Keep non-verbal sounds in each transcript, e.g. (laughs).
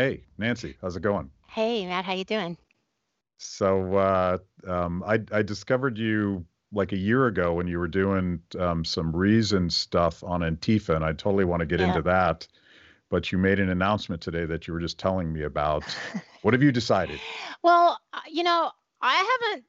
Hey, Nancy, how's it going? Hey, Matt, how you doing? So uh, um, I I discovered you like a year ago when you were doing um, some reason stuff on Antifa, and I totally want to get Yeah. into that. But you made an announcement today that you were just telling me about. (laughs) What have you decided? Well, uh, you know, I haven't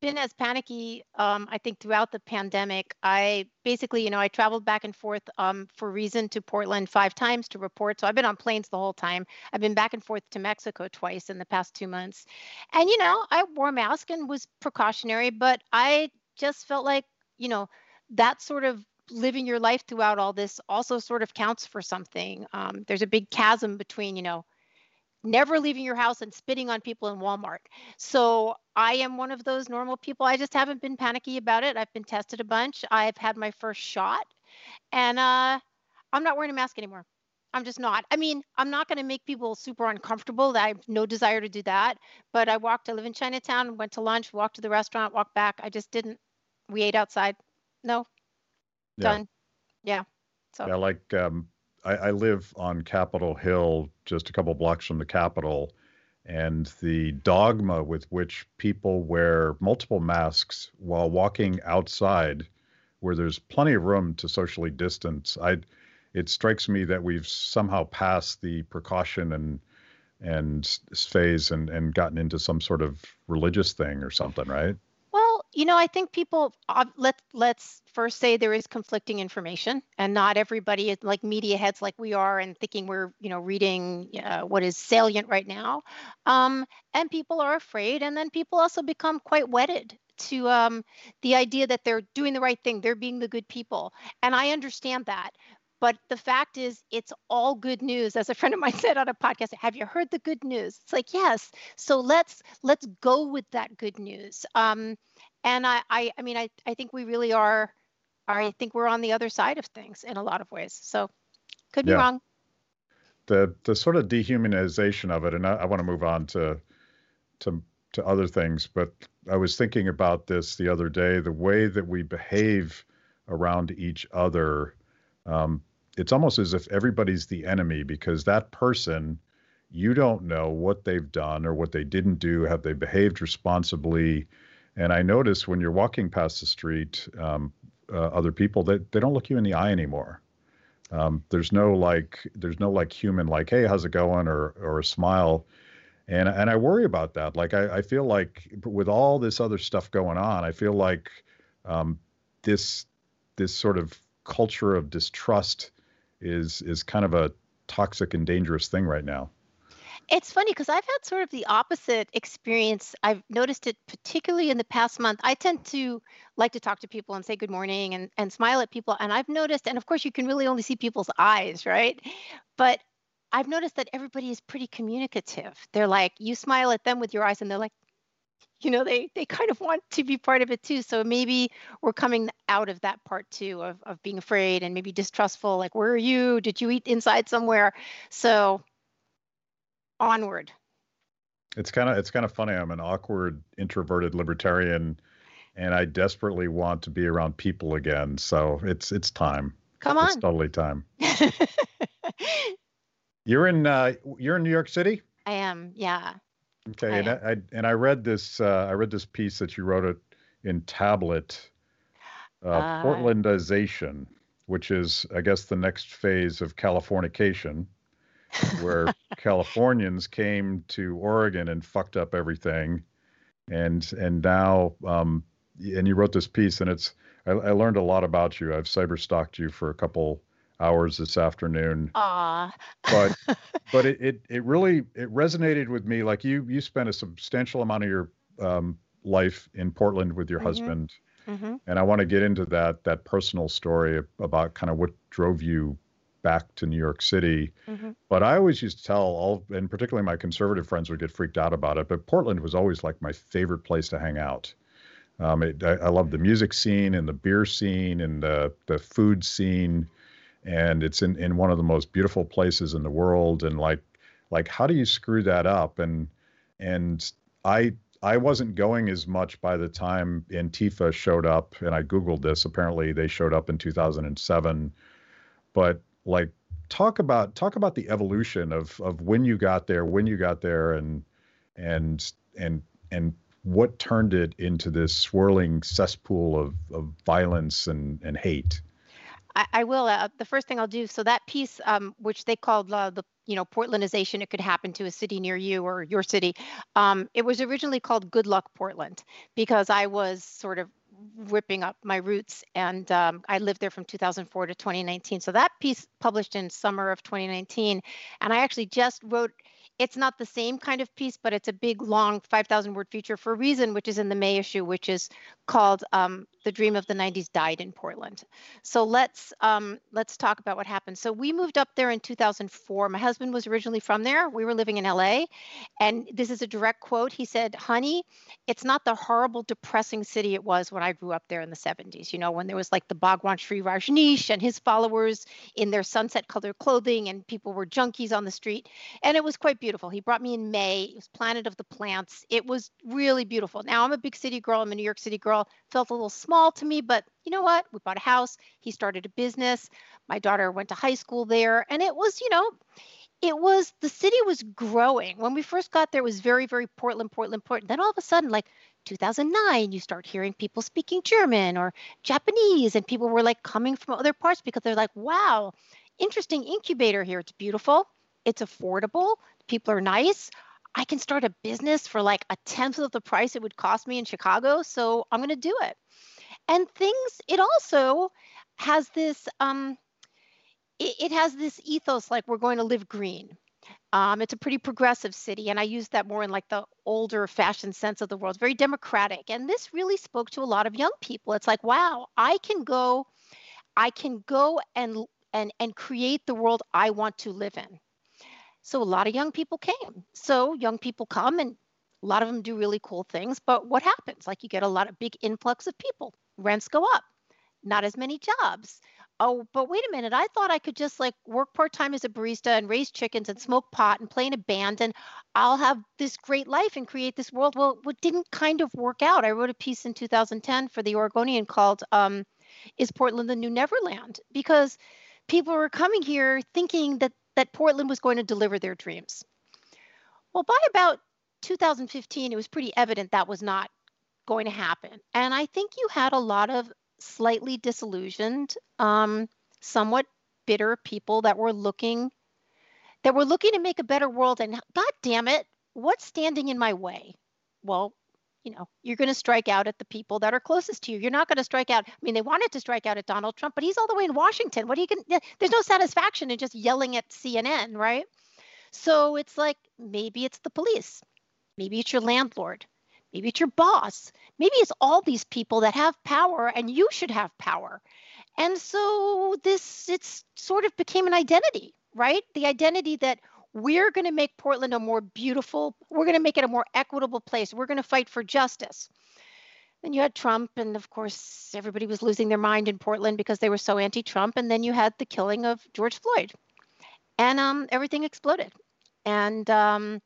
been as panicky, um, I think, throughout the pandemic. I basically, you know, I traveled back and forth um, for reason to Portland five times to report. So I've been on planes the whole time. I've been back and forth to Mexico twice in the past two months. And, you know, I wore a mask and was precautionary, but I just felt like, you know, that sort of living your life throughout all this also sort of counts for something. Um, there's a big chasm between, you know, never leaving your house and spitting on people in Walmart. So I am one of those normal people. I just haven't been panicky about it. I've been tested a bunch. I've had my first shot and uh, I'm not wearing a mask anymore. I'm just not. I mean, I'm not going to make people super uncomfortable. I have no desire to do that. But I walked, I live in Chinatown, went to lunch, walked to the restaurant, walked back. I just didn't. We ate outside. No, Yeah, done. Yeah. So, yeah. Like um, I, I live on Capitol Hill, just a couple blocks from the Capitol, and the dogma with which people wear multiple masks while walking outside, where there's plenty of room to socially distance. I, it strikes me that we've somehow passed the precaution and and phase and and gotten into some sort of religious thing or something, right? You know, I think people let let's first say there is conflicting information, and not everybody is like media heads like we are, and thinking we're you know reading uh, what is salient right now. Um, and people are afraid, and then people also become quite wedded to um, the idea that they're doing the right thing, they're being the good people, and I understand that. But the fact is, it's all good news. As a friend of mine (laughs) said on a podcast, have you heard the good news? It's like, yes. So let's let's go with that good news. Um, and I, I, I mean, I, I think we really are, I think we're on the other side of things in a lot of ways. So could be Yeah. wrong. The the sort of dehumanization of it, and I, I want to move on to to to other things, but I was thinking about this the other day, the way that we behave around each other. Um, it's almost as if everybody's the enemy because that person, you don't know what they've done or what they didn't do. Have they behaved responsibly? And I notice when you're walking past the street, um, uh, other people that they, they don't look you in the eye anymore. Um, there's no like, there's no like human like, hey, how's it going, or or a smile and and I worry about that. Like I, I feel like with all this other stuff going on, I feel like um, this this sort of culture of distrust is is kind of a toxic and dangerous thing right now. It's funny because I've had sort of the opposite experience. I've noticed it particularly in the past month. I tend to like to talk to people and say good morning and, and smile at people. And I've noticed, and of course, you can really only see people's eyes, right? But I've noticed that everybody is pretty communicative. They're like, you smile at them with your eyes, and they're like, you know, they they kind of want to be part of it too. So maybe we're coming out of that part too of of being afraid and maybe distrustful. Like, where are you? Did you eat inside somewhere? So onward. It's kind of it's kind of funny. I'm an awkward, introverted libertarian, and I desperately want to be around people again. So it's it's time. Come It's on. totally time. (laughs) You're in uh, you're in New York City. I am, yeah. Okay, I and I. I and I read this uh, I read this piece that you wrote it in Tablet, uh, Uh, Portlandization, which is I guess the next phase of Californication, where Californians came to Oregon and fucked up everything, and and now um, and you wrote this piece and it's I, I learned a lot about you. I've cyber stalked you for a couple hours this afternoon. Aw. but (laughs) but it, it it really it resonated with me. Like you you spent a substantial amount of your um, life in Portland with your hmm husband. Hmm and I want to get into that that personal story about kind of what drove you back to New York City. Hmm but I always used to tell all and particularly my conservative friends would get freaked out about it but Portland was always like my favorite place to hang out. Um, it, I, I love the music scene and the beer scene and the the food scene and it's in, in one of the most beautiful places in the world and like like how do you screw that up? And and i i wasn't going as much by the time antifa showed up and i googled this apparently they showed up in 2007 but like talk about talk about the evolution of of when you got there, when you got there, and and and and what turned it into this swirling cesspool of of violence and and hate. I, I will. Uh, the first thing I'll do. So that piece, um, which they called uh, the you know Portlandization, it could happen to a city near you or your city. Um, it was originally called Good Luck Portland because I was sort of ripping up my roots and um, i lived there from 2004 to 2019 so that piece published in summer of 2019 and i actually just wrote it's not the same kind of piece, but it's a big, long 5,000 word feature for a reason, which is in the May issue, which is called um, "The Dream of the '90s Died in Portland." So let's um, let's talk about what happened. So we moved up there in 2004. My husband was originally from there. We were living in LA, and this is a direct quote. He said, "Honey, it's not the horrible, depressing city it was when I grew up there in the 70s. You know, when there was like the Bhagwan Shree Rajneesh and his followers in their sunset-colored clothing, and people were junkies on the street, and it was quite beautiful. He brought me in May. It was Planet of the Plants. It was really beautiful. Now I'm a big city girl. I'm a New York City girl. Felt a little small to me, but you know what? We bought a house. He started a business. My daughter went to high school there, and it was, you know, it was the city was growing. When we first got there, it was very, very Portland, Portland, Portland. Then all of a sudden, like 2009, you start hearing people speaking German or Japanese, and people were like coming from other parts because they're like, wow, interesting incubator here. It's beautiful, it's affordable, people are nice. I can start a business for like a tenth of the price it would cost me in Chicago. So I'm going to do it. And things, it also has this, um, it, it has this ethos like we're going to live green. Um, it's a pretty progressive city, and I use that more in like the older fashioned sense of the world. Very democratic, and this really spoke to a lot of young people. It's like, wow, I can go, I can go and and and create the world I want to live in. So a lot of young people came. So young people come and a lot of them do really cool things. But what happens? Like you get a lot of big influx of people, rents go up, not as many jobs. Oh, but wait a minute. I thought I could just like work part time as a barista and raise chickens and smoke pot and play in a band and I'll have this great life and create this world. Well, what didn't kind of work out. I wrote a piece in 2010 for the Oregonian called um, Is Portland the New Neverland? Because people were coming here thinking that that Portland was going to deliver their dreams. Well, by about 2015, it was pretty evident that was not going to happen. And I think you had a lot of slightly disillusioned, um, somewhat bitter people that were looking that were looking to make a better world and god damn it what's standing in my way? Well you know you're going to strike out at the people that are closest to you. You're not going to strike out i mean they wanted to strike out at donald trump but he's all the way in washington. What are you going there's no satisfaction in just yelling at cnn right? So it's like maybe it's the police maybe it's your landlord maybe it's your boss maybe it's all these people that have power and you should have power and so this it's sort of became an identity right the identity that we're going to make Portland a more beautiful, we're going to make it a more equitable place. We're going to fight for justice. Then you had Trump, and of course, everybody was losing their mind in Portland because they were so anti Trump. And then you had the killing of George Floyd, and um, everything exploded. And um,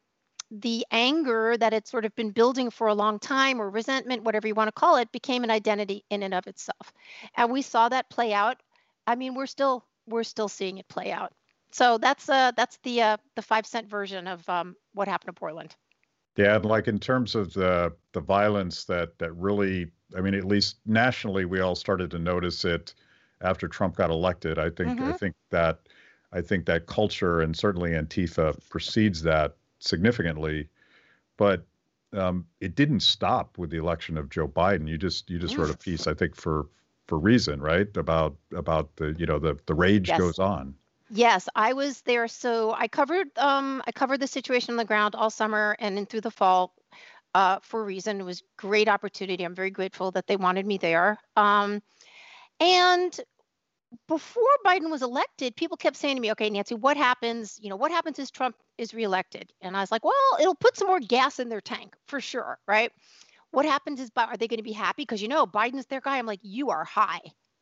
the anger that had sort of been building for a long time, or resentment, whatever you want to call it, became an identity in and of itself. And we saw that play out. I mean, we're still we're still seeing it play out. So that's uh that's the uh the five cent version of um what happened to Portland. Yeah, and like in terms of the the violence that that really, I mean, at least nationally, we all started to notice it after Trump got elected. I think mm-hmm. I think that I think that culture and certainly Antifa precedes that significantly, but um, it didn't stop with the election of Joe Biden. You just you just wrote a piece, I think, for for Reason, right? About about the you know the the rage yes. goes on. Yes, I was there. So I covered um, I covered the situation on the ground all summer and in through the fall uh, for a reason. It was great opportunity. I'm very grateful that they wanted me there. Um, and before Biden was elected, people kept saying to me, "Okay, Nancy, what happens? You know, what happens if Trump is reelected?" And I was like, "Well, it'll put some more gas in their tank for sure, right?" What happens is, are they going to be happy? Because you know, Biden's their guy. I'm like, you are high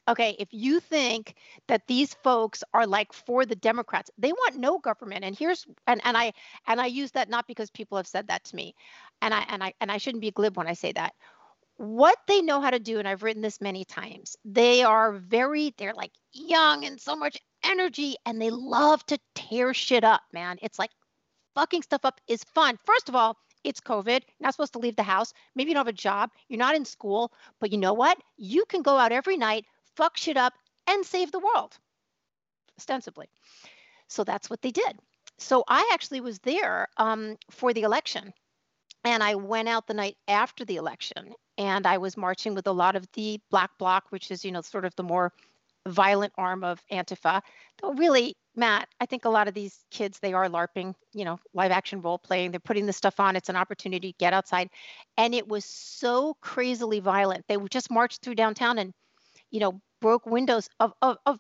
okay, if you think that these folks are like for the Democrats, they want no government. And here's and and I and I use that not because people have said that to me, and I and I and I shouldn't be glib when I say that. What they know how to do, and I've written this many times, they are very they're like young and so much energy and they love to tear shit up, man. It's like fucking stuff up is fun. First of all, it's COVID. You're not supposed to leave the house. Maybe you don't have a job. You're not in school. But you know what? You can go out every night, fuck shit up, and save the world, ostensibly. So that's what they did. So I actually was there um, for the election. And I went out the night after the election and I was marching with a lot of the Black Bloc, which is, you know, sort of the more violent arm of Antifa. Though really, Matt, I think a lot of these kids, they are LARPing, you know, live action role playing. They're putting this stuff on. It's an opportunity to get outside. And it was so crazily violent. They just marched through downtown and, you know, broke windows of, of, of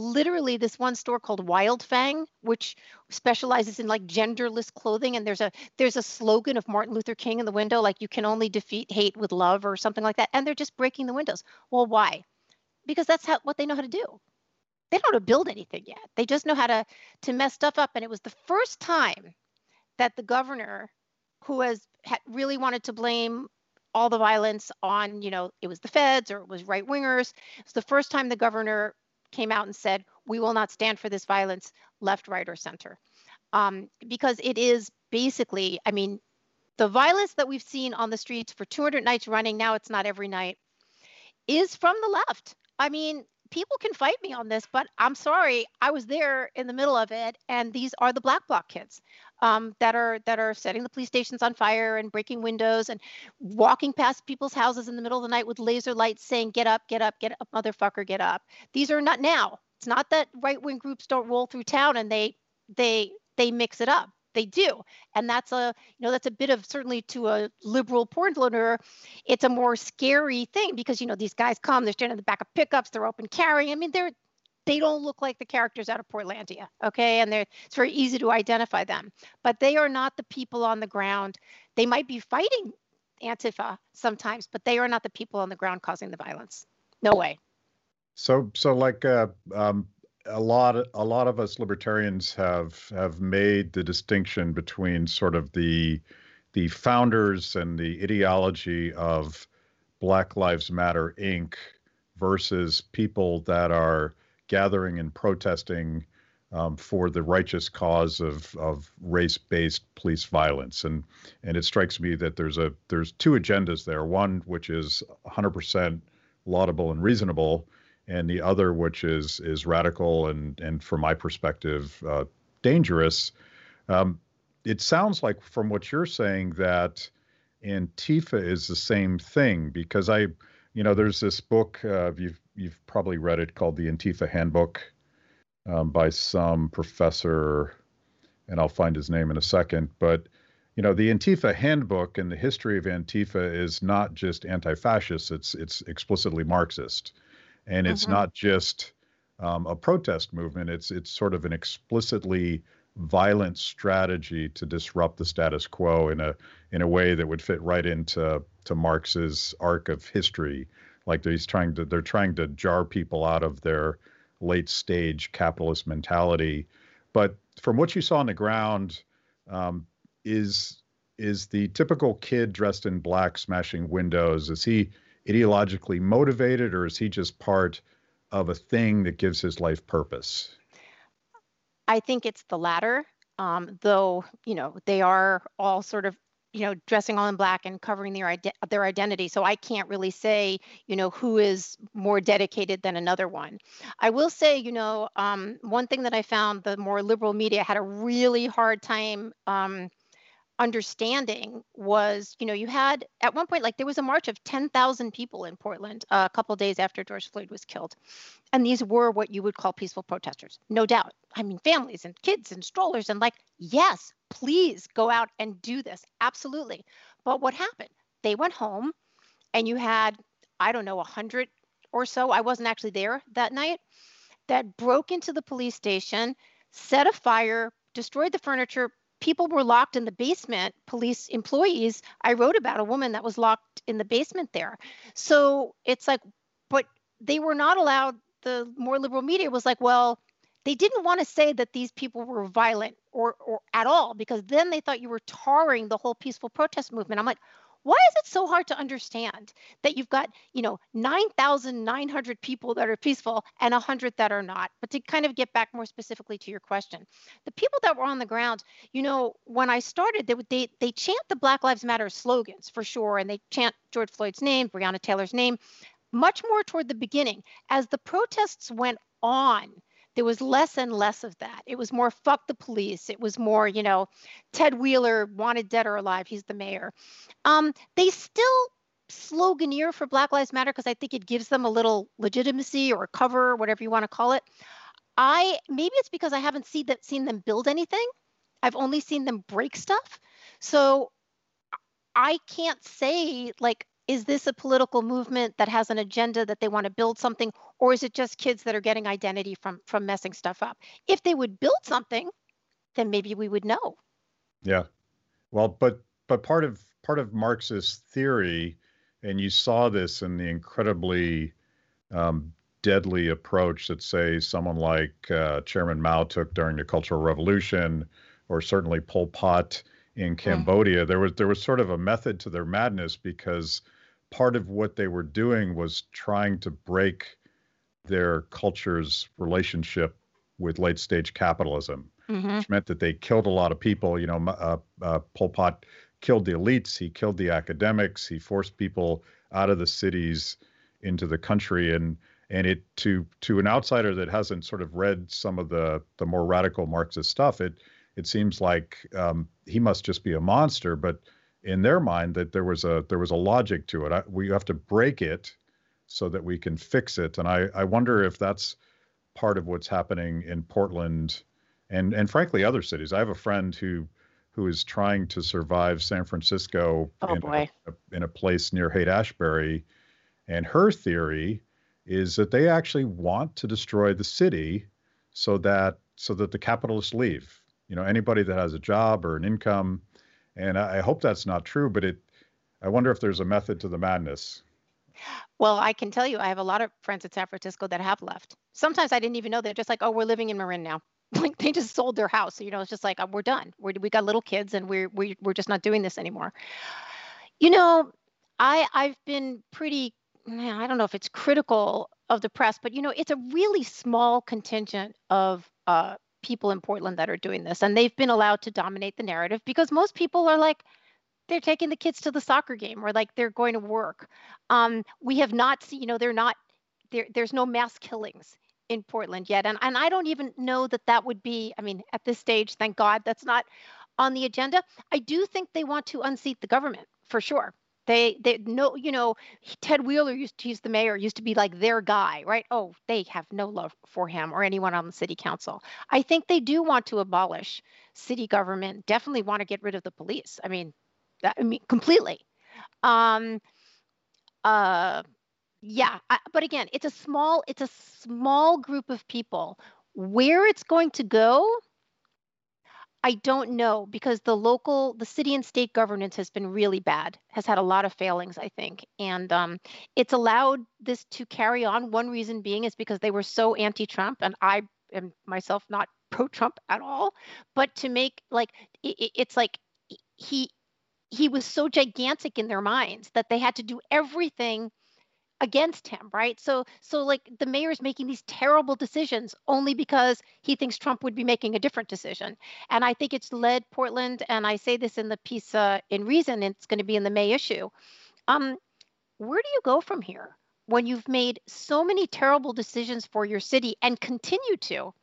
literally this one store called Wildfang, which specializes in like genderless clothing. And there's a there's a slogan of Martin Luther King in the window, like you can only defeat hate with love or something like that. And they're just breaking the windows. Well, why? Because that's how what they know how to do. They don't know how to build anything yet. They just know how to to mess stuff up. And it was the first time that the governor, who has really wanted to blame all the violence on, you know, it was the feds or it was right wingers. It's the first time the governor came out and said, we will not stand for this violence, left, right, or center. Um, because it is basically, I mean, the violence that we've seen on the streets for 200 nights running, now it's not every night, is from the left. I mean, people can fight me on this, but I'm sorry, I was there in the middle of it, and these are the Black Bloc kids um, that are that are setting the police stations on fire and breaking windows and walking past people's houses in the middle of the night with laser lights saying, "Get up, get up, get up, motherfucker, get up." These are not now. It's not that right wing groups don't roll through town and they they they mix it up they do and that's a you know that's a bit of certainly to a liberal loader it's a more scary thing because you know these guys come they're standing in the back of pickups they're open carrying i mean they're they don't look like the characters out of portlandia okay? And they're it's very easy to identify them but they are not the people on the ground. They might be fighting antifa sometimes but they are not the people on the ground causing the violence. No way. So so like uh, um, a lot a lot of us libertarians have have made the distinction between sort of the the founders and the ideology of Black Lives Matter Inc. versus people that are gathering and protesting um, for the righteous cause of of race-based police violence, and and it strikes me that there's a there's two agendas there. One which is 100% laudable and reasonable, and the other, which is is radical and and from my perspective uh, dangerous. Um, it sounds like from what you're saying that Antifa is the same thing because I, you know, there's this book uh, you've you've probably read it called the Antifa Handbook um, by some professor, and I'll find his name in a second. But you know, the Antifa Handbook and the history of Antifa is not just anti-fascist; it's it's explicitly Marxist and it's mm-hmm. not just um, a protest movement. It's it's sort of an explicitly violent strategy to disrupt the status quo in a in a way that would fit right into to Marx's arc of history. Like he's trying to they're trying to jar people out of their late stage capitalist mentality. But from what you saw on the ground, um, is is the typical kid dressed in black smashing windows? Is he ideologically motivated, or is he just part of a thing that gives his life purpose? I think it's the latter. Um, though you know they are all sort of you know dressing all in black and covering their their identity. So i can't really say you know who is more dedicated than another one. I will say you know um, one thing that i found the more liberal media had a really hard time um, understanding was, you know, you had at one point, like there was a march of 10,000 people in Portland uh, a couple days after George Floyd was killed. And these were what you would call peaceful protesters, no doubt. I mean, families and kids and strollers, and like, yes, please go out and do this. Absolutely. But what happened? They went home and you had, I don't know, 100 or so, I wasn't actually there that night, that broke into the police station, set a fire, destroyed the furniture, people were locked in the basement police employees i wrote about a woman that was locked in the basement there. So it's like but they were not allowed the more liberal media was like well they didn't want to say that these people were violent or, or at all because then they thought you were tarring the whole peaceful protest movement. I'm like why is it so hard to understand that you've got, you know, 9,900 people that are peaceful and 100 that are not? But to kind of get back more specifically to your question, the people that were on the ground, you know, when I started, they they they chant the Black Lives Matter slogans for sure, and they chant George Floyd's name, Breonna Taylor's name, much more toward the beginning. As the protests went on, there was less and less of that. It was more fuck the police. It was more, you know, Ted Wheeler wanted dead or alive. He's the mayor. Um, they still sloganeer for Black Lives Matter because I think it gives them a little legitimacy or cover, whatever you want to call it. I maybe it's because I haven't seen that seen them build anything. I've only seen them break stuff. So I can't say like is this a political movement that has an agenda that they want to build something or is it just kids that are getting identity from from messing stuff up if they would build something then maybe we would know yeah well but but part of part of marxist theory and you saw this in the incredibly um, deadly approach that say someone like uh, chairman mao took during the cultural revolution or certainly pol pot in mm. cambodia mm. there was there was sort of a method to their madness because part of what they were doing was trying to break their culture's relationship with late stage capitalism, mm-hmm. which meant that they killed a lot of people. You know, uh, uh, Pol Pot killed the elites, he killed the academics, he forced people out of the cities into the country, and and it to to an outsider that hasn't sort of read some of the the more radical Marxist stuff, it it seems like um, he must just be a monster, but in their mind that there was a there was a logic to it. I, we have to break it so that we can fix it, and I I wonder if that's part of what's happening in Portland and and frankly other cities. I have a friend who who is trying to survive San Francisco oh, in, boy. A, in a place near Haight Ashbury, and her theory is that they actually want to destroy the city so that so that the capitalists leave. You know, anybody that has a job or an income and I, I hope that's not true, but it, I wonder if there's a method to the madness. Well, I can tell you, I have a lot of friends in San Francisco that have left. Sometimes I didn't even know. They're just like, oh, we're living in Marin now. (laughs) like they just sold their house. So, you know, it's just like, oh, we're done. We're, we got little kids and we're, we're, we're just not doing this anymore. You know, I, I've been pretty, I don't know if it's critical of the press, but, you know, it's a really small contingent of uh, people in Portland that are doing this, and they've been allowed to dominate the narrative because most people are like, they're taking the kids to the soccer game or like they're going to work. Um, we have not seen, you know, they're not there. There's no mass killings in Portland yet, and and I don't even know that that would be. I mean, at this stage, thank God, that's not on the agenda. I do think they want to unseat the government for sure. They they know, you know, Ted Wheeler used to, he's the mayor, used to be like their guy, right? Oh, they have no love for him or anyone on the city council. I think they do want to abolish city government, definitely want to get rid of the police. I mean, that, I mean completely. Um uh yeah, I, but again, it's a small it's a small group of people. Where it's going to go, I don't know because the local, the city and state governance has been really bad, has had a lot of failings, I think. And um, it's allowed this to carry on. One reason being is because they were so anti Trump, and I am myself not pro Trump at all. But to make like, it, it's like he, he was so gigantic in their minds that they had to do everything against him right? So so like the mayor's making these terrible decisions only because he thinks trump would be making a different decision. And i think it's led portland and i say this in the piece uh, in reason it's going to be in the may issue. Um where do you go from here when you've made so many terrible decisions for your city and continue to?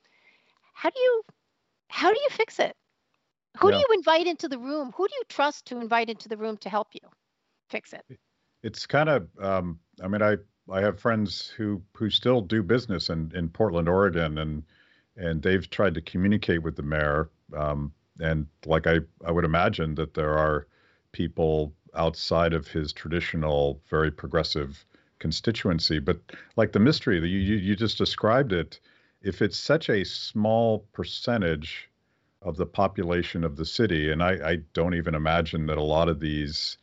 How do you how do you fix it? Who yeah. do you invite into the room? Who do you trust to invite into the room to help you fix it? It's kind of um, i mean i i have friends who who still do business in in portland oregon and and they've tried to communicate with the mayor um, and like i i would imagine that there are people outside of his traditional very progressive constituency. But like the mystery that you you, you just described it if it's such a small percentage of the population of the city and i i don't even imagine that a lot of these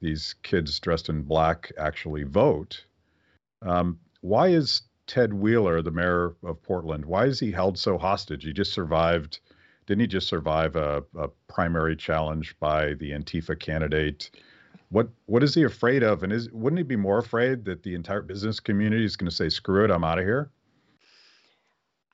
these kids dressed in black actually vote. Um, why is Ted Wheeler, the mayor of Portland, why is he held so hostage? He just survived, didn't he just survive a, a primary challenge by the Antifa candidate? What what is he afraid of? And is wouldn't he be more afraid that the entire business community is going to say, "Screw it, I'm out of here"?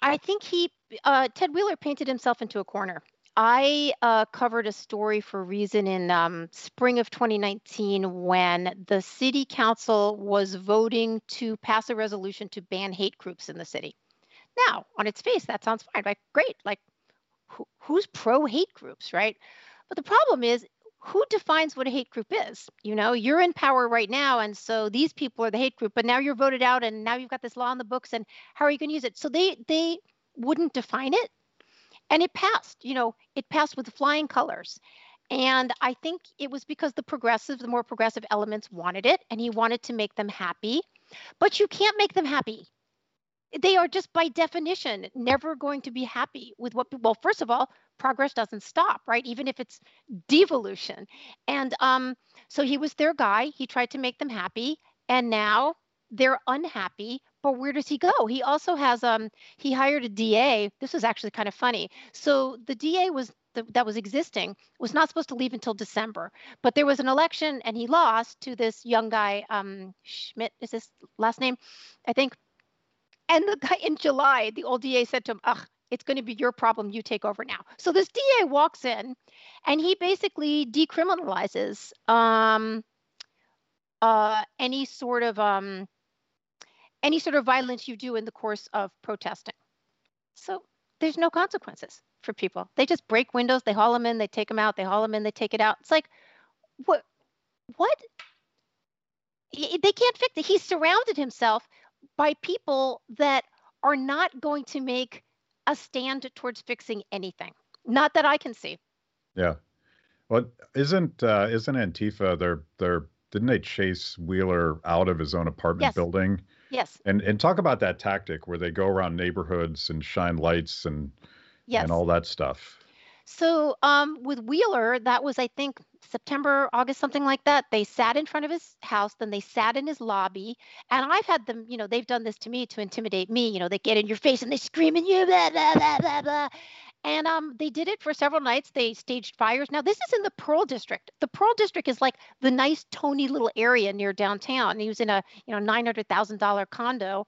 I think he uh, Ted Wheeler painted himself into a corner. I uh, covered a story for Reason in um, spring of 2019 when the city council was voting to pass a resolution to ban hate groups in the city. Now, on its face, that sounds fine. Like, great. Like, who, who's pro hate groups, right? But the problem is, who defines what a hate group is? You know, you're in power right now, and so these people are the hate group. But now you're voted out, and now you've got this law in the books, and how are you going to use it? So they they wouldn't define it, and it passed. You know, it passed with flying colors. And I think it was because the progressive, the more progressive elements wanted it, and he wanted to make them happy. But you can't make them happy they are just by definition never going to be happy with what well first of all progress doesn't stop right even if it's devolution and um so he was their guy he tried to make them happy and now they're unhappy but where does he go he also has um he hired a da this was actually kind of funny so the da was the, that was existing was not supposed to leave until december but there was an election and he lost to this young guy um schmidt is his last name i think and the guy in July, the old DA said to him, Ugh, it's going to be your problem. You take over now. So this DA walks in and he basically decriminalizes um, uh, any sort of um, any sort of violence you do in the course of protesting. So there's no consequences for people. They just break windows, they haul them in, they take them out, they haul them in, they take it out. It's like, what? What? They can't fix it. He surrounded himself by people that are not going to make a stand towards fixing anything. Not that I can see. Yeah. Well, isn't uh, isn't Antifa? They're they're didn't they chase Wheeler out of his own apartment yes. building? Yes. And and talk about that tactic where they go around neighborhoods and shine lights and yes. and all that stuff. So um, with Wheeler, that was I think September, August, something like that. They sat in front of his house, then they sat in his lobby. And I've had them, you know, they've done this to me to intimidate me. You know, they get in your face and they scream at you, blah, blah, blah, blah, blah. And um, they did it for several nights. They staged fires. Now, this is in the Pearl District. The Pearl District is like the nice, Tony little area near downtown. He was in a, you know, $900,000 condo.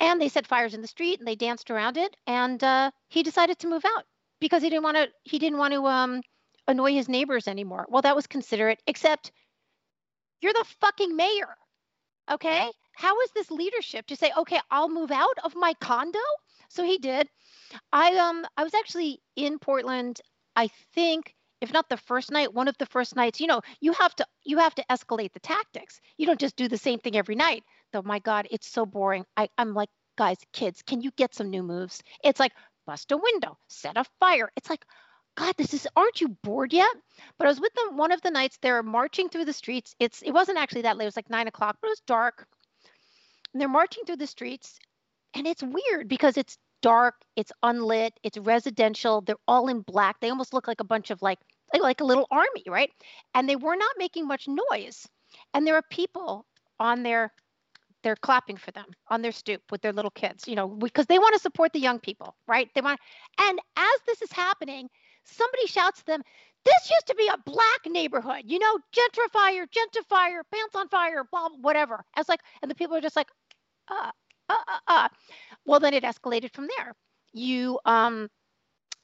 And they set fires in the street and they danced around it. And uh, he decided to move out because he didn't want to, he didn't want to, um, annoy his neighbors anymore. Well, that was considerate, except you're the fucking mayor. Okay? How is this leadership to say, okay, I'll move out of my condo? So he did. I um I was actually in Portland, I think, if not the first night, one of the first nights. You know, you have to you have to escalate the tactics. You don't just do the same thing every night. Though my God, it's so boring. I, I'm like, guys, kids, can you get some new moves? It's like bust a window, set a fire. It's like, God, this is aren't you bored yet? But I was with them one of the nights they're marching through the streets. It's it wasn't actually that late, it was like nine o'clock, but it was dark. And they're marching through the streets, and it's weird because it's dark, it's unlit, it's residential, they're all in black. They almost look like a bunch of like like a little army, right? And they were not making much noise. And there are people on their they're clapping for them on their stoop with their little kids, you know, because they want to support the young people, right? They want and as this is happening, somebody shouts to them, this used to be a black neighborhood, you know, gentrifier, gentrifier, pants on fire, blah, whatever. As like, and the people are just like, uh, uh, uh, uh. Well, then it escalated from there. You, um,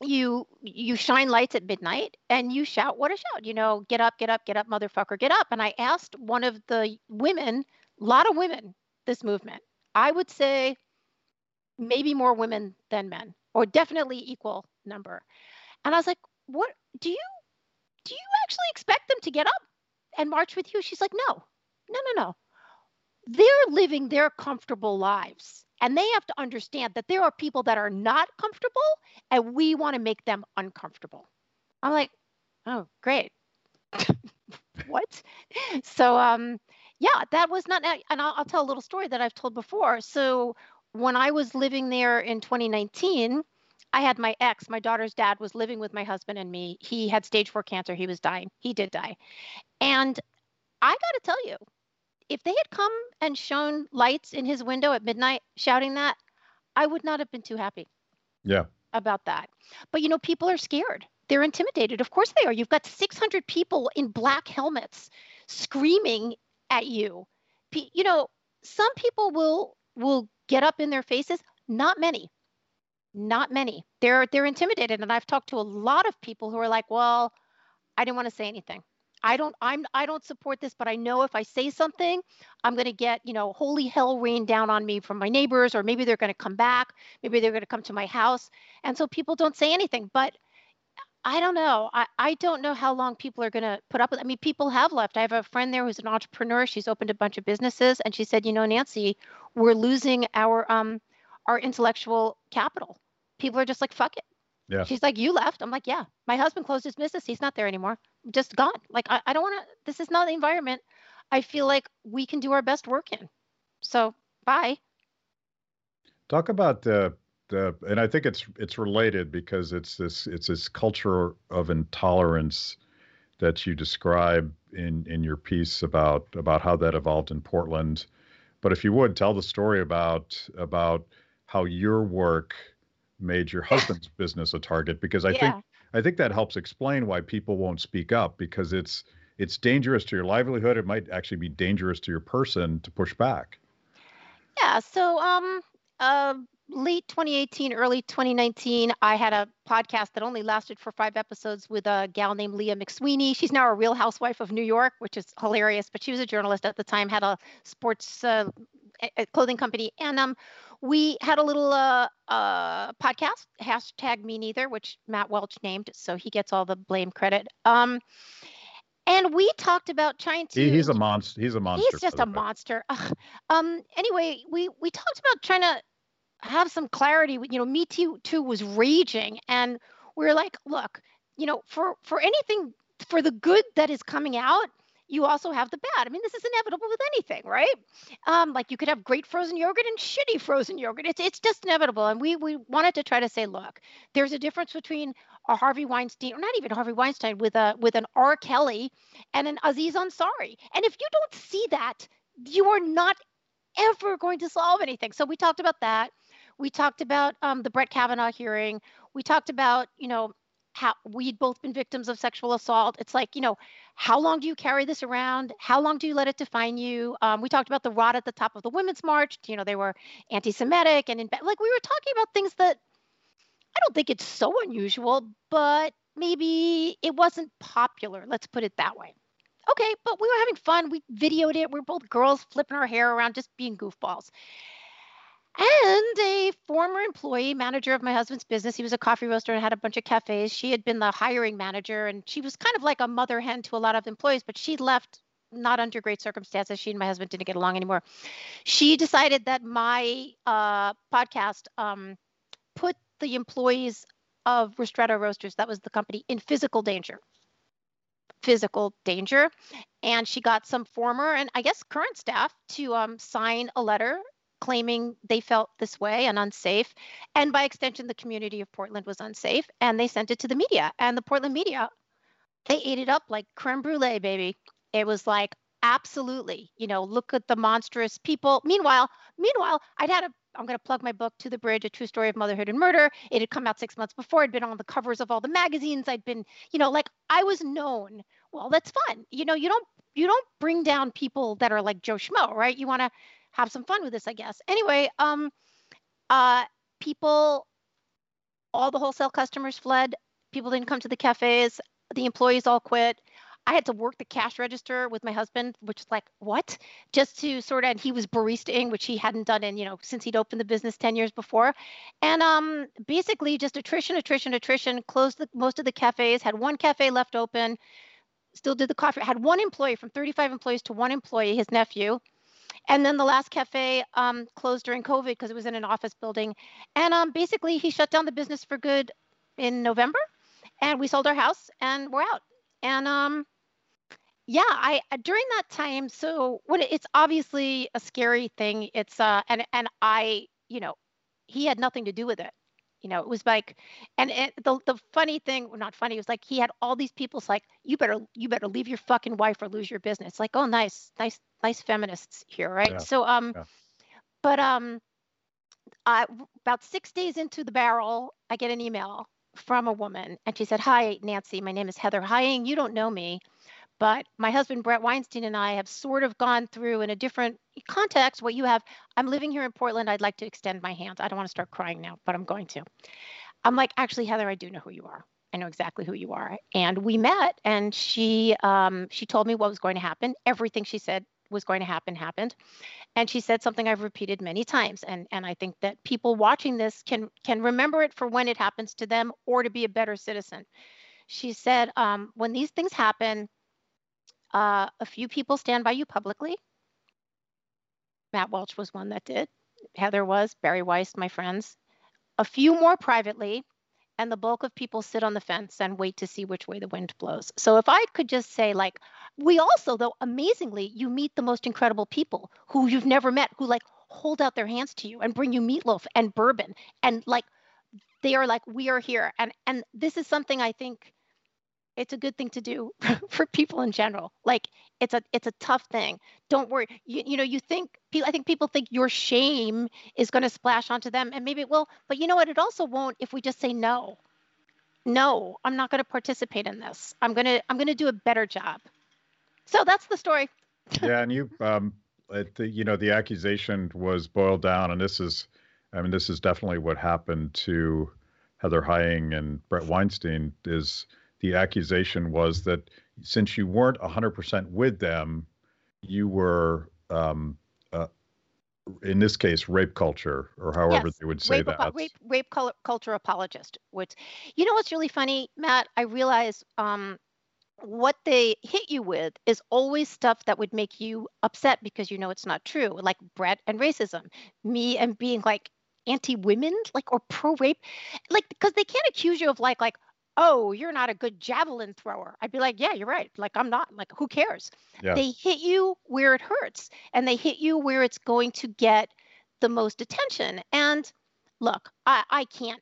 you you shine lights at midnight and you shout what a shout you know get up get up get up motherfucker get up and i asked one of the women a lot of women this movement i would say maybe more women than men or definitely equal number and I was like, what do you do you actually expect them to get up and march with you? She's like, no, no, no, no. They're living their comfortable lives. And they have to understand that there are people that are not comfortable and we want to make them uncomfortable. I'm like, oh, great. (laughs) what? So, um, yeah, that was not, and I'll, I'll tell a little story that I've told before. So, when I was living there in 2019, I had my ex, my daughter's dad, was living with my husband and me. He had stage four cancer. He was dying. He did die. And I got to tell you, if they had come and shown lights in his window at midnight shouting that, I would not have been too happy. Yeah. About that. But you know, people are scared. They're intimidated. Of course they are. You've got 600 people in black helmets screaming at you. You know, some people will will get up in their faces. Not many. Not many. They're they're intimidated, and I've talked to a lot of people who are like, "Well, I didn't want to say anything. I don't I'm I don't support this, but I know if I say something, I'm going to get, you know, holy hell rain down on me from my neighbors or maybe they're going to come back, maybe they're going to come to my house. And so people don't say anything, but I don't know. I, I don't know how long people are going to put up with. I mean, people have left. I have a friend there who's an entrepreneur. She's opened a bunch of businesses, and she said, you know, Nancy, we're losing our um our intellectual capital. People are just like, fuck it. Yeah. She's like, you left. I'm like, yeah. My husband closed his business. He's not there anymore. Just gone. Like, I, I don't want to. This is not the environment I feel like we can do our best work in. So, bye. Talk about the the, and I think it's it's related because it's this it's this culture of intolerance that you describe in in your piece about about how that evolved in Portland. But if you would tell the story about about how your work made your (laughs) husband's business a target because I yeah. think I think that helps explain why people won't speak up because it's it's dangerous to your livelihood. It might actually be dangerous to your person to push back. Yeah. So um uh late 2018, early 2019, I had a podcast that only lasted for five episodes with a gal named Leah McSweeney. She's now a real housewife of New York, which is hilarious, but she was a journalist at the time, had a sports uh, clothing company. And um, we had a little uh, uh, podcast, hashtag me neither, which Matt Welch named, so he gets all the blame credit. Um, and we talked about trying to. He, he's a monster. He's a monster. He's just a monster. Um. Anyway, we we talked about trying to have some clarity. You know, Me Too, too was raging, and we are like, look, you know, for for anything for the good that is coming out, you also have the bad. I mean, this is inevitable with anything, right? Um, like you could have great frozen yogurt and shitty frozen yogurt. It's it's just inevitable. And we we wanted to try to say, look, there's a difference between a Harvey Weinstein, or not even Harvey Weinstein, with a with an R. Kelly and an Aziz Ansari. And if you don't see that, you are not ever going to solve anything. So we talked about that. We talked about um, the Brett Kavanaugh hearing. We talked about, you know, how we'd both been victims of sexual assault. It's like, you know, how long do you carry this around? How long do you let it define you? Um, we talked about the rot at the top of the Women's March. You know, they were anti-Semitic and in, like we were talking about things that I don't think it's so unusual, but maybe it wasn't popular. Let's put it that way. Okay, but we were having fun. We videoed it. We we're both girls flipping our hair around, just being goofballs and a former employee manager of my husband's business. He was a coffee roaster and had a bunch of cafes. She had been the hiring manager, and she was kind of like a mother hen to a lot of employees, but she left not under great circumstances. She and my husband didn't get along anymore. She decided that my uh, podcast um, put the employees of Ristretto Roasters, that was the company, in physical danger. Physical danger. And she got some former and I guess current staff to um, sign a letter claiming they felt this way and unsafe. And by extension, the community of Portland was unsafe. And they sent it to the media. And the Portland media, they ate it up like creme brulee, baby. It was like, absolutely, you know, look at the monstrous people. Meanwhile, meanwhile, I'd had a I'm going to plug my book, To the Bridge, A True Story of Motherhood and Murder. It had come out six months before. I'd been on the covers of all the magazines. I'd been, you know, like I was known. Well, that's fun. You know, you don't you don't bring down people that are like Joe Schmo, right? You want to have some fun with this, I guess. Anyway, um, uh, people, all the wholesale customers fled. People didn't come to the cafes. The employees all quit. I had to work the cash register with my husband, which is like, what? Just to sort of, and he was baristaing, which he hadn't done in, you know, since he'd opened the business 10 years before. And um, basically just attrition, attrition, attrition, closed the, most of the cafes, had one cafe left open, still did the coffee, had one employee from 35 employees to one employee, his nephew. And then the last cafe um, closed during COVID because it was in an office building. And um, basically, he shut down the business for good in November. And we sold our house and we're out. And um, yeah, I during that time. So when it, it's obviously a scary thing. It's uh, and and I, you know, he had nothing to do with it you know it was like and it, the the funny thing well, not funny it was like he had all these people like you better you better leave your fucking wife or lose your business like oh nice nice nice feminists here right yeah. so um yeah. but um I, about six days into the barrel i get an email from a woman and she said hi nancy my name is heather Heying you don't know me But my husband, Bret Weinstein, and I have sort of gone through in a different context what you have. I'm living here in Portland. I'd like to extend my hands. I don't want to start crying now, but I'm going to. I'm like, actually, Heather, I do know who you are. I know exactly who you are. And we met, and she um, she told me what was going to happen. Everything she said was going to happen happened, and she said something I've repeated many times. And and I think that people watching this can can remember it for when it happens to them, or to be a better citizen. She said, um, when these things happen, uh, a few people stand by you publicly. Matt Welch was one that did. Heather was, Bari Weiss, my friends. A few more privately, and the bulk of people sit on the fence and wait to see which way the wind blows. So if I could just say, like, we also, though, amazingly, you meet the most incredible people who you've never met, who like hold out their hands to you and bring you meatloaf and bourbon, and like they are like, we are here, and and this is something I think it's a good thing to do (laughs) for people in general. Like it's a it's a tough thing. Don't worry. You, you know you think i think people think your shame is going to splash onto them and maybe it will but you know what? It also won't if we just say no. No i'm not going to participate in this. I'm going to i'm to do a better job. So that's the story. (laughs) Yeah and you um you know the accusation was boiled down and this is i mean this is definitely what happened to heather heying and Bret weinstein is the accusation was that since you weren't 100% with them, you were, um, uh, in this case, rape culture, or however yes, they would say rape, that. Rape, rape culture apologist. Which, you know, what's really funny, Matt? I realize um, what they hit you with is always stuff that would make you upset because you know it's not true, like Bret and racism, me and being like anti-women, like or pro-rape, like because they can't accuse you of like like oh, you're not a good javelin thrower. I'd be like, yeah, you're right. Like, I'm not. Like, who cares? Yeah. They hit you where it hurts and they hit you where it's going to get the most attention. And look, I, I can't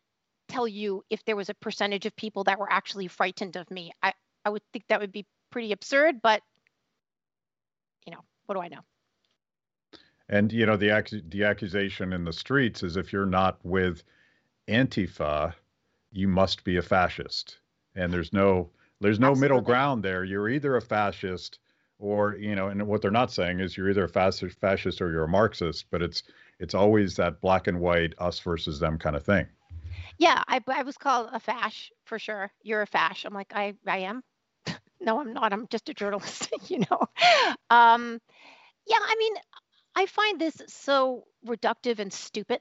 tell you if there was a percentage of people that were actually frightened of me. I, I would think that would be pretty absurd, but you know, what do I know? And you know, the ac- the accusation in the streets is if you're not with Antifa, you must be a fascist. And there's no there's no Absolutely. middle ground there. You're either a fascist or you know, and what they're not saying is you're either a fascist, fascist or you're a Marxist, but it's it's always that black and white, us versus them kind of thing. Yeah, I, I was called a fash for sure. You're a fash. I'm like, I, I am. (laughs) no, I'm not. I'm just a journalist, (laughs) you know. Um, yeah, I mean, I find this so reductive and stupid.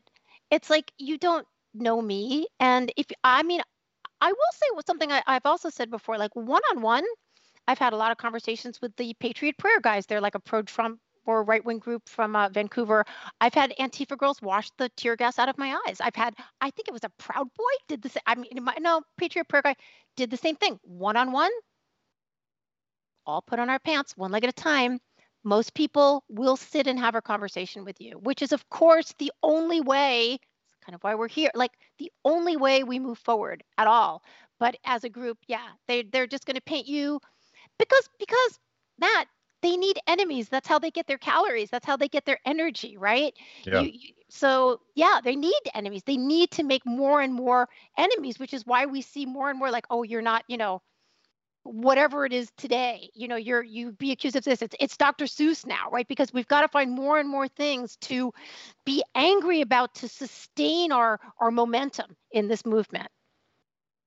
It's like you don't know me. And if I mean, I will say something I, I've also said before, like one on one, I've had a lot of conversations with the Patriot Prayer guys. They're like a pro Trump or right wing group from uh, Vancouver. I've had Antifa girls wash the tear gas out of my eyes. I've had, I think it was a Proud Boy did the same. I mean, my, no, Patriot Prayer guy did the same thing. One on one, all put on our pants, one leg at a time. Most people will sit and have a conversation with you, which is, of course, the only way kind of why we're here. Like the only way we move forward at all. But as a group, yeah, they they're just going to paint you because because that they need enemies. That's how they get their calories. That's how they get their energy, right? Yeah. You, you, so yeah, they need enemies. They need to make more and more enemies, which is why we see more and more like, oh, you're not, you know, whatever it is today you know you're you be accused of this. It's it's dr seuss now right? Because we've got to find more and more things to be angry about to sustain our our momentum in this movement.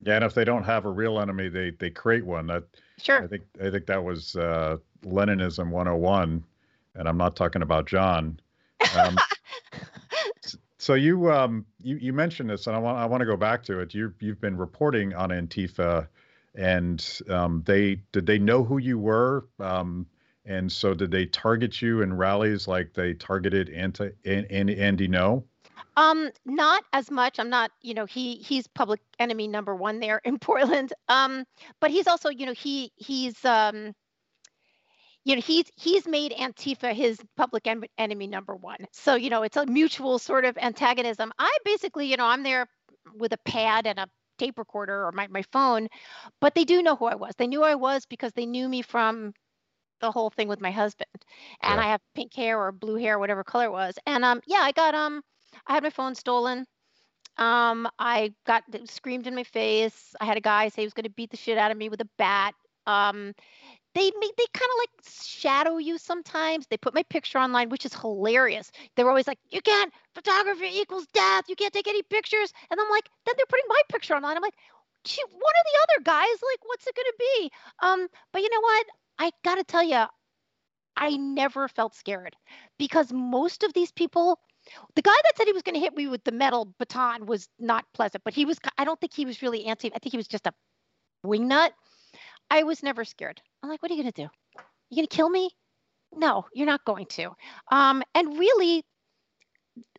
Yeah and if they don't have a real enemy they they create one. That sure. I think i think that was uh leninism 101 and i'm not talking about john. Um, (laughs) so you um you you mentioned this and i want i want to go back to it. You you've been reporting on antifa and um, they did they know who you were? Um, and so did they target you in rallies like they targeted anti andy, andy no? Um not as much. I'm not you know he he's public enemy number one there in (laughs) portland. Um but he's also you know he he's um you know he's he's made antifa his public en- enemy number one. So you know it's a mutual sort of antagonism. I basically you know i'm there with a pad and a tape recorder or my, my phone, but they do know who I was. They knew who I was because they knew me from the whole thing with my husband. And yeah. I have pink hair or blue hair, whatever color it was. And um, yeah, I got um, I had my phone stolen. Um, I got screamed in my face. I had a guy say he was going to beat the shit out of me with a bat. Um, they make they kind of like shadow you sometimes. They put my picture online, which is hilarious. They're always like, "You can't photography equals death. You can't take any pictures." And I'm like, then they're putting my picture online. I'm like, "Gee, one of the other guys, like, what's it gonna be? Um, but you know what? I gotta tell you, I never felt scared because most of these people, the guy that said he was going to hit me with the metal baton was not pleasant, but he was, I don't think he was really anti, I think he was just a wingnut. I was never scared. I'm like, what are you going to do? You going to kill me? No, you're not going to. Um, and really,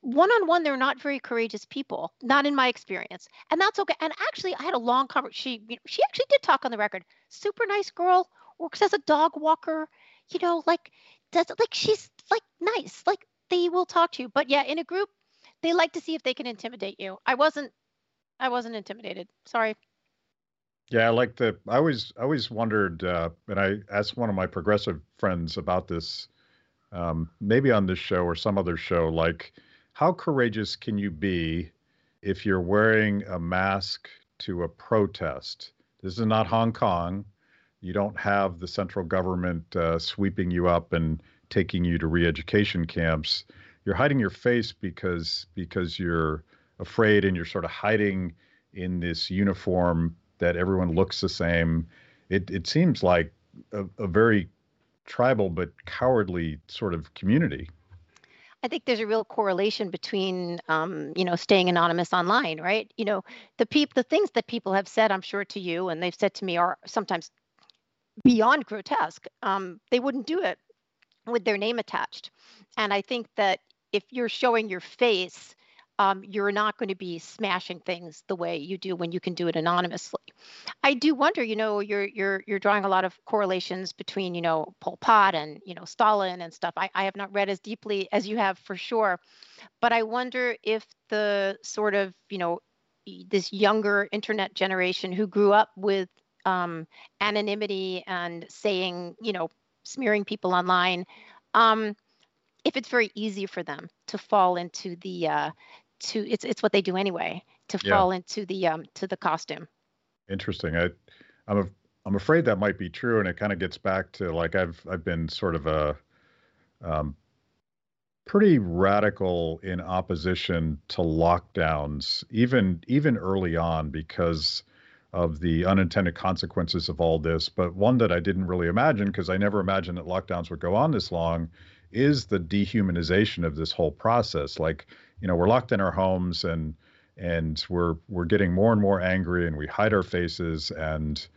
one on one, they're not very courageous people, not in my experience, and that's okay. And actually, I had a long conversation. She, she actually did talk on the record. Super nice girl, works as a dog walker you know, like does like she's like nice, like they will talk to you. But yeah, in a group, they like to see if they can intimidate you. I wasn't, I wasn't intimidated. Sorry. Yeah, I like the I always I always wondered, uh, and I asked one of my progressive friends about this, um, maybe on this show or some other show, like how courageous can you be if you're wearing a mask to a protest? This is not Hong Kong. You don't have the central government uh, sweeping you up and taking you to re-education camps. You're hiding your face because because you're afraid and you're sort of hiding in this uniform that everyone looks the same. It it seems like a, a very tribal but cowardly sort of community. I think there's a real correlation between, um, you know, staying anonymous online, right? You know, the peop- the things that people have said, I'm sure to you, and they've said to me, are sometimes beyond grotesque. Um, they wouldn't do it with their name attached. And I think that if you're showing your face, um, you're not going to be smashing things the way you do when you can do it anonymously. I do wonder, you know, you're you're you're drawing a lot of correlations between, you know, Pol Pot and you know Stalin and stuff. I, I have not read as deeply as you have for sure, but I wonder if the sort of you know this younger internet generation who grew up with um, anonymity and saying, you know, smearing people online, um, if it's very easy for them to fall into the, uh, to it's it's what they do anyway, to yeah. fall into the um, to the costume. Interesting. I, I'm a, I'm afraid that might be true, and it kind of gets back to like I've I've been sort of a um, pretty radical in opposition to lockdowns, even even early on, because of the unintended consequences of all this. But one that I didn't really imagine, because I never imagined that lockdowns would go on this long, is the dehumanization of this whole process. Like, you know, we're locked in our homes and and we're we're getting more and more angry and we hide our faces and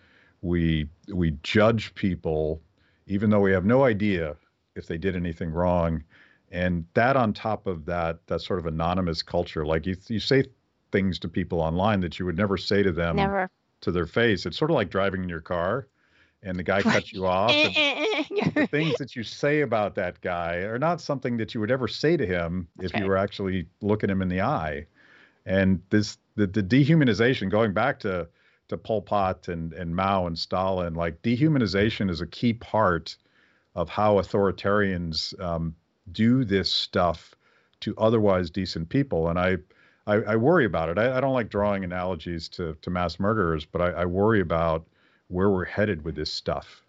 we we judge people even though we have no idea if they did anything wrong and that on top of that that sort of anonymous culture like you you say things to people online that you would never say to them never to their face. It's sort of like driving in your car and the guy cuts you off. the (laughs) things that you say about that guy are not something that you would ever say to him if you were actually looking him in the eye. And this the, the dehumanization, going back to to Pol Pot and, and Mao and Stalin, like dehumanization is a key part of how authoritarians um, do this stuff to otherwise decent people. And I I, I worry about it. I, I, don't like drawing analogies to, to mass murderers, but I, I, worry about where we're headed with this stuff.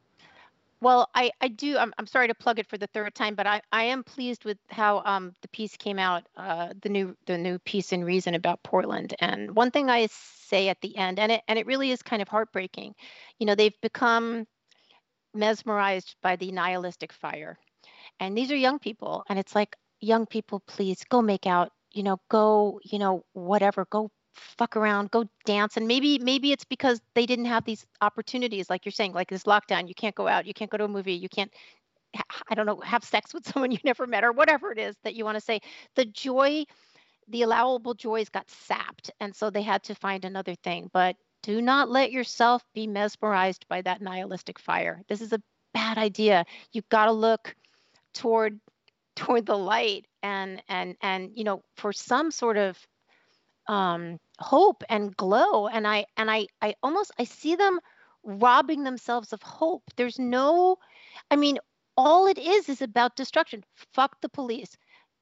Well, I, I do. I'm, I'm sorry to plug it for the third time, but I, I am pleased with how um, the piece came out, uh, the new the new piece in Reason about Portland. And one thing I say at the end, and it and it really is kind of heartbreaking. You know, they've become mesmerized by the nihilistic fire, and these are young people, and it's like young people, please go make out you know, go, you know, whatever, go fuck around, go dance. And maybe, maybe it's because they didn't have these opportunities, like you're saying, like this lockdown. You can't go out, you can't go to a movie, you can't, I don't know, have sex (laughs) with someone you never met or whatever it is that you want to say. The joy, the allowable joys got sapped. And so they had to find another thing. But do not let yourself be mesmerized by that nihilistic fire. This is a bad idea. You've got to look toward toward the light and and and you know for some sort of um, hope and glow and i and i i almost i see them robbing themselves of hope there's no i mean all it is is about destruction fuck the police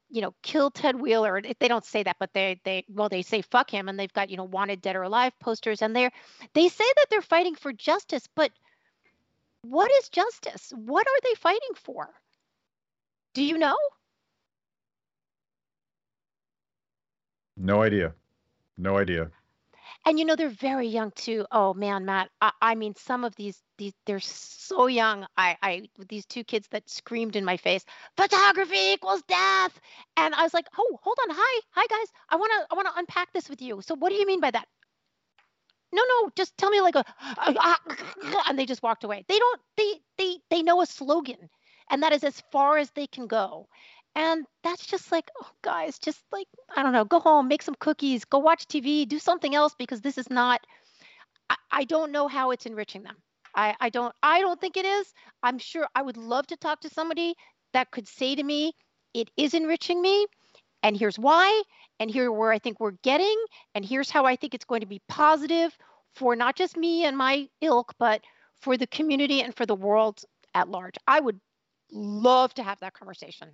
you know kill ted wheeler they don't say that but they they well they say fuck him and they've got you know wanted dead or alive posters and they're they say that they're fighting for justice but what is justice? What are they fighting for? Do you know? No idea. No idea. And you know they're very young too. Oh man, Matt. I, I mean, some of these these they're so young. I I these two kids that screamed in my face, photography equals death. And I was like, oh, hold on, hi, hi guys. I wanna I wanna unpack this with you. So what do you mean by that? No, no, just tell me like a, (laughs) and they just walked away. They don't. They they they know a slogan, and that is as far as they can go. And that's just like, oh, guys, just like, I don't know, go home, make some cookies, go watch TV, do something else because this is not, I, I don't know how it's enriching them. I, I don't, I don't think it is. I'm sure I would love to talk to somebody that could say to me, it is enriching me. And here's why. And here where I think we're getting. And here's how I think it's going to be positive for not just me and my ilk, but for the community and for the world at large. I would love to have that conversation.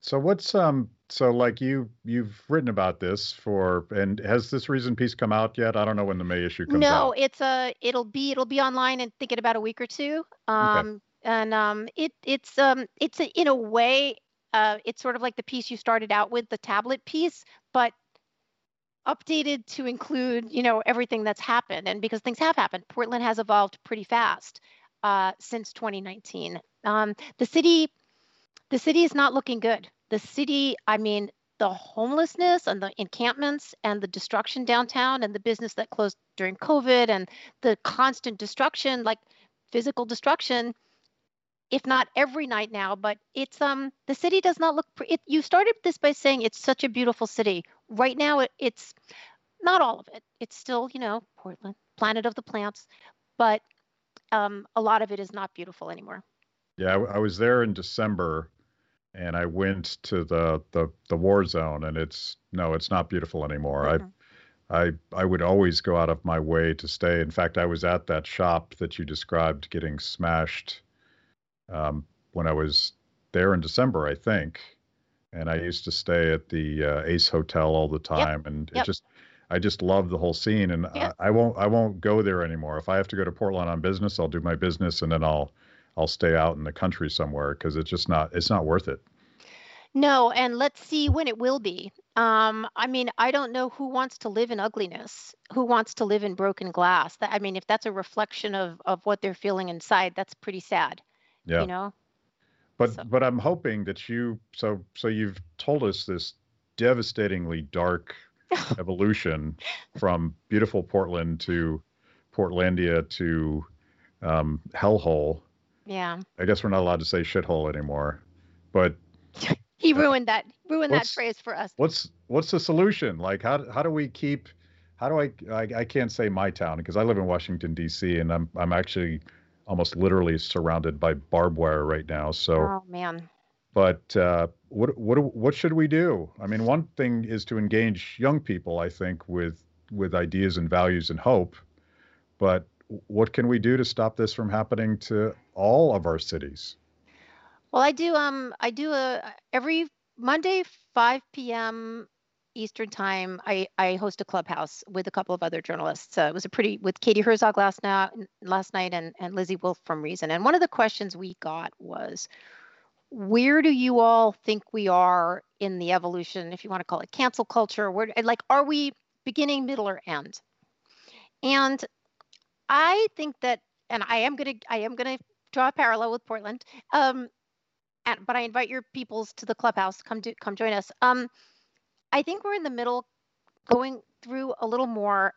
So what's um so like you you've written about this for and has this reason piece come out yet? I don't know when the May issue comes out. No, it's a it'll be it'll be online and think in about a week or two. Um okay. and um it it's um it's a, in a way uh it's sort of like the piece you started out with the tablet piece, but updated to include, you know, everything that's happened and because things have happened. Portland has evolved pretty fast uh since 2019. Um the city the city is not looking good the city, I mean, the homelessness and the encampments and the destruction downtown and the business that closed during COVID and the constant destruction, like physical destruction, if not every night now, but it's um the city does not look. Pre- it, you started this by saying it's such a beautiful city. Right now, it, it's not all of it. It's still you know Portland, planet of the plants, but um, a lot of it is not beautiful anymore. Yeah, I, I was there in December and I went to the the the war zone, and it's no, it's not beautiful anymore. Mm-hmm. I I I would always go out of my way to stay. In fact, I was at that shop that you described getting smashed um, when I was there in December, I think. And I used to stay at the uh, Ace Hotel all the time, yep. and yep. it just I just love the whole scene. And yep. I, I won't I won't go there anymore. If I have to go to Portland on business, I'll do my business, and then I'll I'll stay out in the country somewhere because it's just not it's not worth it. No, and let's see when it will be. Um, I mean, I don't know who wants to live in ugliness, who wants to live in broken glass. That I mean, if that's a reflection of of what they're feeling inside, that's pretty sad. Yeah. You know. But so. but I'm hoping that you so so you've told us this devastatingly dark (laughs) evolution from beautiful Portland to Portlandia to um, hellhole yeah. I guess we're not allowed to say shithole anymore. But (laughs) he ruined that ruined that phrase for us. What's what's the solution? Like how how do we keep how do I I, I can't say my town because I live in Washington D.C. and I'm I'm actually almost literally surrounded by barbed wire right now. So Oh man. But uh, what what what should we do? I mean, one thing is to engage young people. I think with with ideas and values and hope. But what can we do to stop this from happening to all of our cities? Well, I do. Um, I do a every Monday, 5 p.m. Eastern time. I I host a clubhouse with a couple of other journalists. Uh, it was a pretty with Katie Herzog last night, last night, and and Lizzie Wolfe from Reason. And one of the questions we got was, where do you all think we are in the evolution, if you want to call it cancel culture? Where like are we beginning, middle, or end? And I think that, and I am gonna, I am gonna draw a parallel with Portland. Um, and but I invite your peoples to the clubhouse. Come to come join us. Um, I think we're in the middle, going through a little more,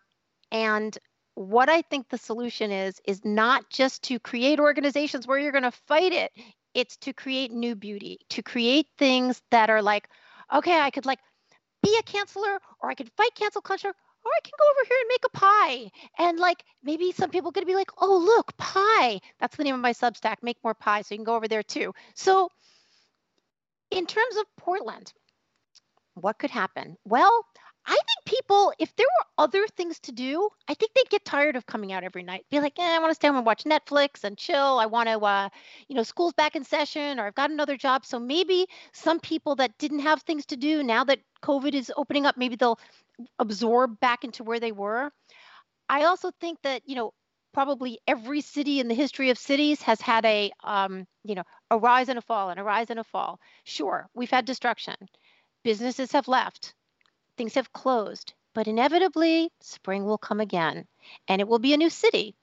and what I think the solution is is not just to create organizations where you're going to fight it. It's to create new beauty, to create things that are like, okay, I could like be a canceler, or I could fight cancel culture, or I can go over here and make a pie. And like maybe some people to be like, oh, look, pie. That's the name of my Substack, Make More Pie. So you can go over there too. So in terms of Portland, what could happen? Well, I think people, if there were other things to do, I think they'd get tired of coming out every night. Be like, eh, I want to stay home and watch Netflix and chill. I want to, uh, you know, school's back in session or I've got another job. So maybe some people that didn't have things to do now that COVID is opening up, maybe they'll absorb back into where they were. I also think that, you know, probably every city in the history of cities has had a um, you know a rise and a fall and a rise and a fall sure we've had destruction businesses have left things have closed but inevitably spring will come again and it will be a new city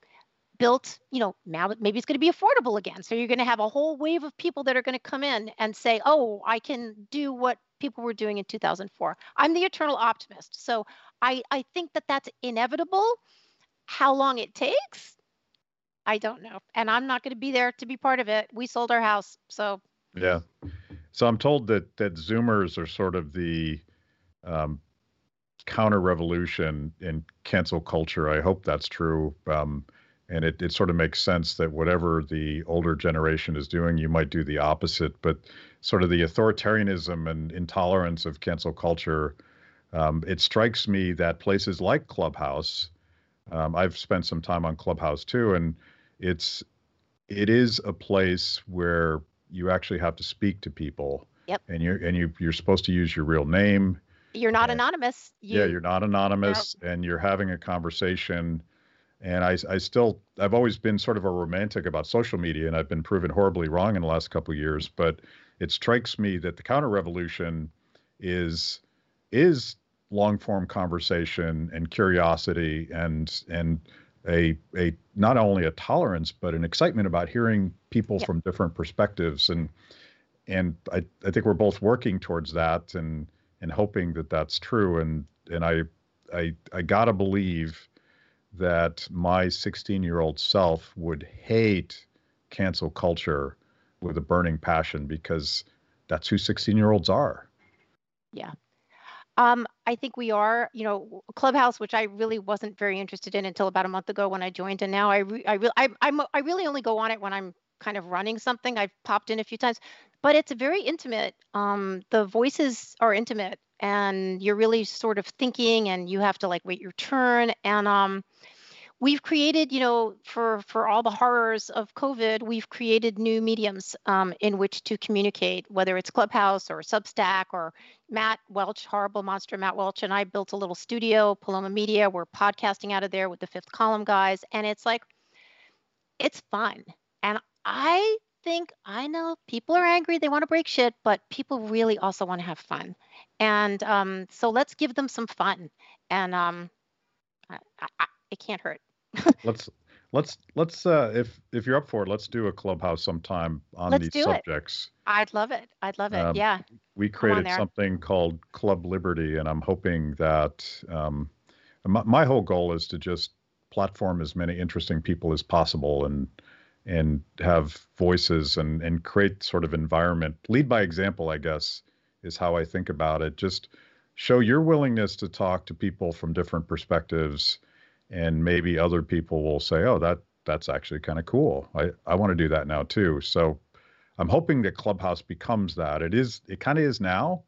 built you know now maybe it's going to be affordable again so you're going to have a whole wave of people that are going to come in and say oh i can do what people were doing in 2004 i'm the eternal optimist so i i think that that's inevitable how long it takes, I don't know. And I'm not going to be there to be part of it. We sold our house. So, yeah. So I'm told that that Zoomers are sort of the um, counter revolution in cancel culture. I hope that's true. Um, and it, it sort of makes sense that whatever the older generation is doing, you might do the opposite. But sort of the authoritarianism and intolerance of cancel culture, um, it strikes me that places like Clubhouse, um, I've spent some time on Clubhouse too, and it's it is a place where you actually have to speak to people. Yep. And you're and you you're supposed to use your real name. You're not and, anonymous. You, yeah, you're not anonymous, and you're having a conversation. And I, I still, I've always been sort of a romantic about social media, and I've been proven horribly wrong in the last couple of years. But it strikes me that the counter revolution is is long form conversation and curiosity and and a a not only a tolerance but an excitement about hearing people from different perspectives and and I, I think we're both working towards that and and hoping that that's true and and I I I gotta believe that my 16 year old self would hate cancel culture with a burning passion because that's who 16 year olds are. Yeah, um, I think we are, you know, Clubhouse, which I really wasn't very interested in until about a month ago when I joined, and now I, re- I really, I, I'm, I really only go on it when I'm kind of running something. I've popped in a few times, but it's very intimate. Um, the voices are intimate, and you're really sort of thinking, and you have to like wait your turn, and um, we've created, you know, for for all the horrors of COVID, we've created new mediums um, in which to communicate, whether it's Clubhouse or Substack or Matt Welch, horrible monster Matt Welch, and I built a little studio, Paloma Media. We're podcasting out of there with the Fifth Column guys, and it's like, it's fun, and I think I know people are angry, they want to break shit, but people really also want to have fun, and um, so let's give them some fun, and um, I, I, it can't hurt. (laughs) Let's let's let's uh if if you're up for it let's do a clubhouse sometime on let's these subjects it. i'd love it. I'd love it. Um, yeah. we created something called club liberty and i'm hoping that um my, my whole goal is to just platform as many interesting people as possible and and have voices and and create sort of environment lead by example i guess is how i think about it just show your willingness to talk to people from different perspectives and maybe other people will say, "Oh, that that's actually kind of cool. I I want to do that now too." So I'm hoping that Clubhouse becomes that. It is it kind of is now,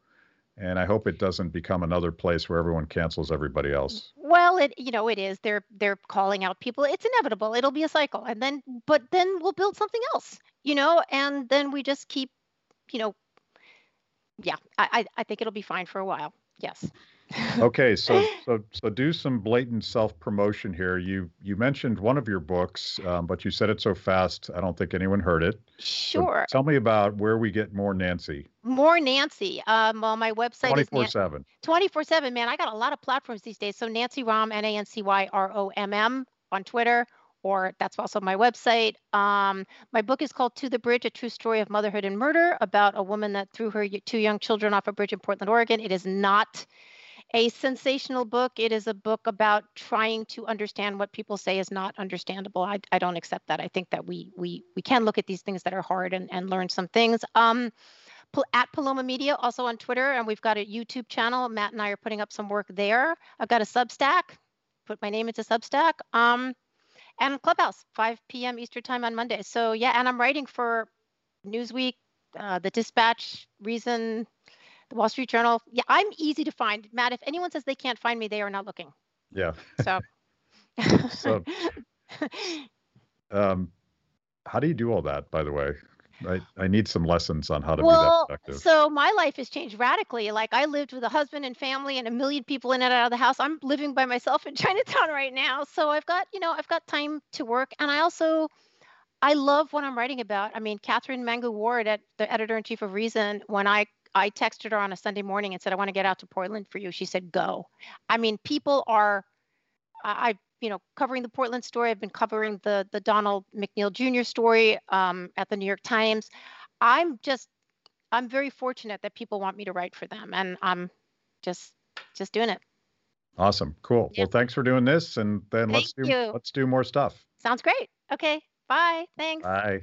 and I hope it doesn't become another place where everyone cancels everybody else. It you know it is. They're they're calling out people. It's inevitable. It'll be a cycle, and then but then we'll build something else, you know, and then we just keep, you know, yeah. I, I think it'll be fine for a while. Yes okay, (laughs) so so so do some blatant self promotion here. You you mentioned one of your books, um, but you said it so fast, I don't think anyone heard it. Sure. So tell me about where we get more Nancy. More Nancy. Um, well, my website 24 is 7. 24 7, man. I got a lot of platforms these days. So Nancy Rom, N A N C Y R O M M on Twitter, or that's also my website. Um, my book is called To the Bridge A True Story of Motherhood and Murder about a woman that threw her two young children off a bridge in Portland, Oregon. It is not a sensational book. It is a book about trying to understand what people say is not understandable. I, I don't accept that. I think that we we we can look at these things that are hard and, and learn some things. Um, at Paloma Media, also on Twitter, and we've got a YouTube channel. Matt and I are putting up some work there. I've got a Substack. Put my name into Substack. Um, and Clubhouse, 5 p.m. Eastern time on Monday. So yeah, and I'm writing for Newsweek, uh, The Dispatch, Reason, the Wall Street Journal. Yeah, I'm easy to find. Matt, if anyone says they can't find me, they are not looking. Yeah. So. (laughs) so, um, how do you do all that, by the way? I, I need some lessons on how to well, be that productive. So my life has changed radically. Like I lived with a husband and family and a million people in and out of the house. I'm living by myself in (laughs) Chinatown right now. So I've got, you know, I've got time to work. And I also I love what I'm writing about. I mean, Katherine Mangu-Ward at the editor in chief of Reason, when I I texted her on a Sunday morning and said, I want to get out to Portland for you. She said, go. I mean, people are I, you know, covering the Portland story. I've been covering the the Donald McNeil Jr. story um, at the New York Times. I'm just, I'm very fortunate that people want me to write for them, and I'm just just doing it. Awesome, cool. Yeah. Well, thanks for doing this, and then Thank let's do you. let's do more stuff. Sounds great. Okay, bye. Thanks. Bye.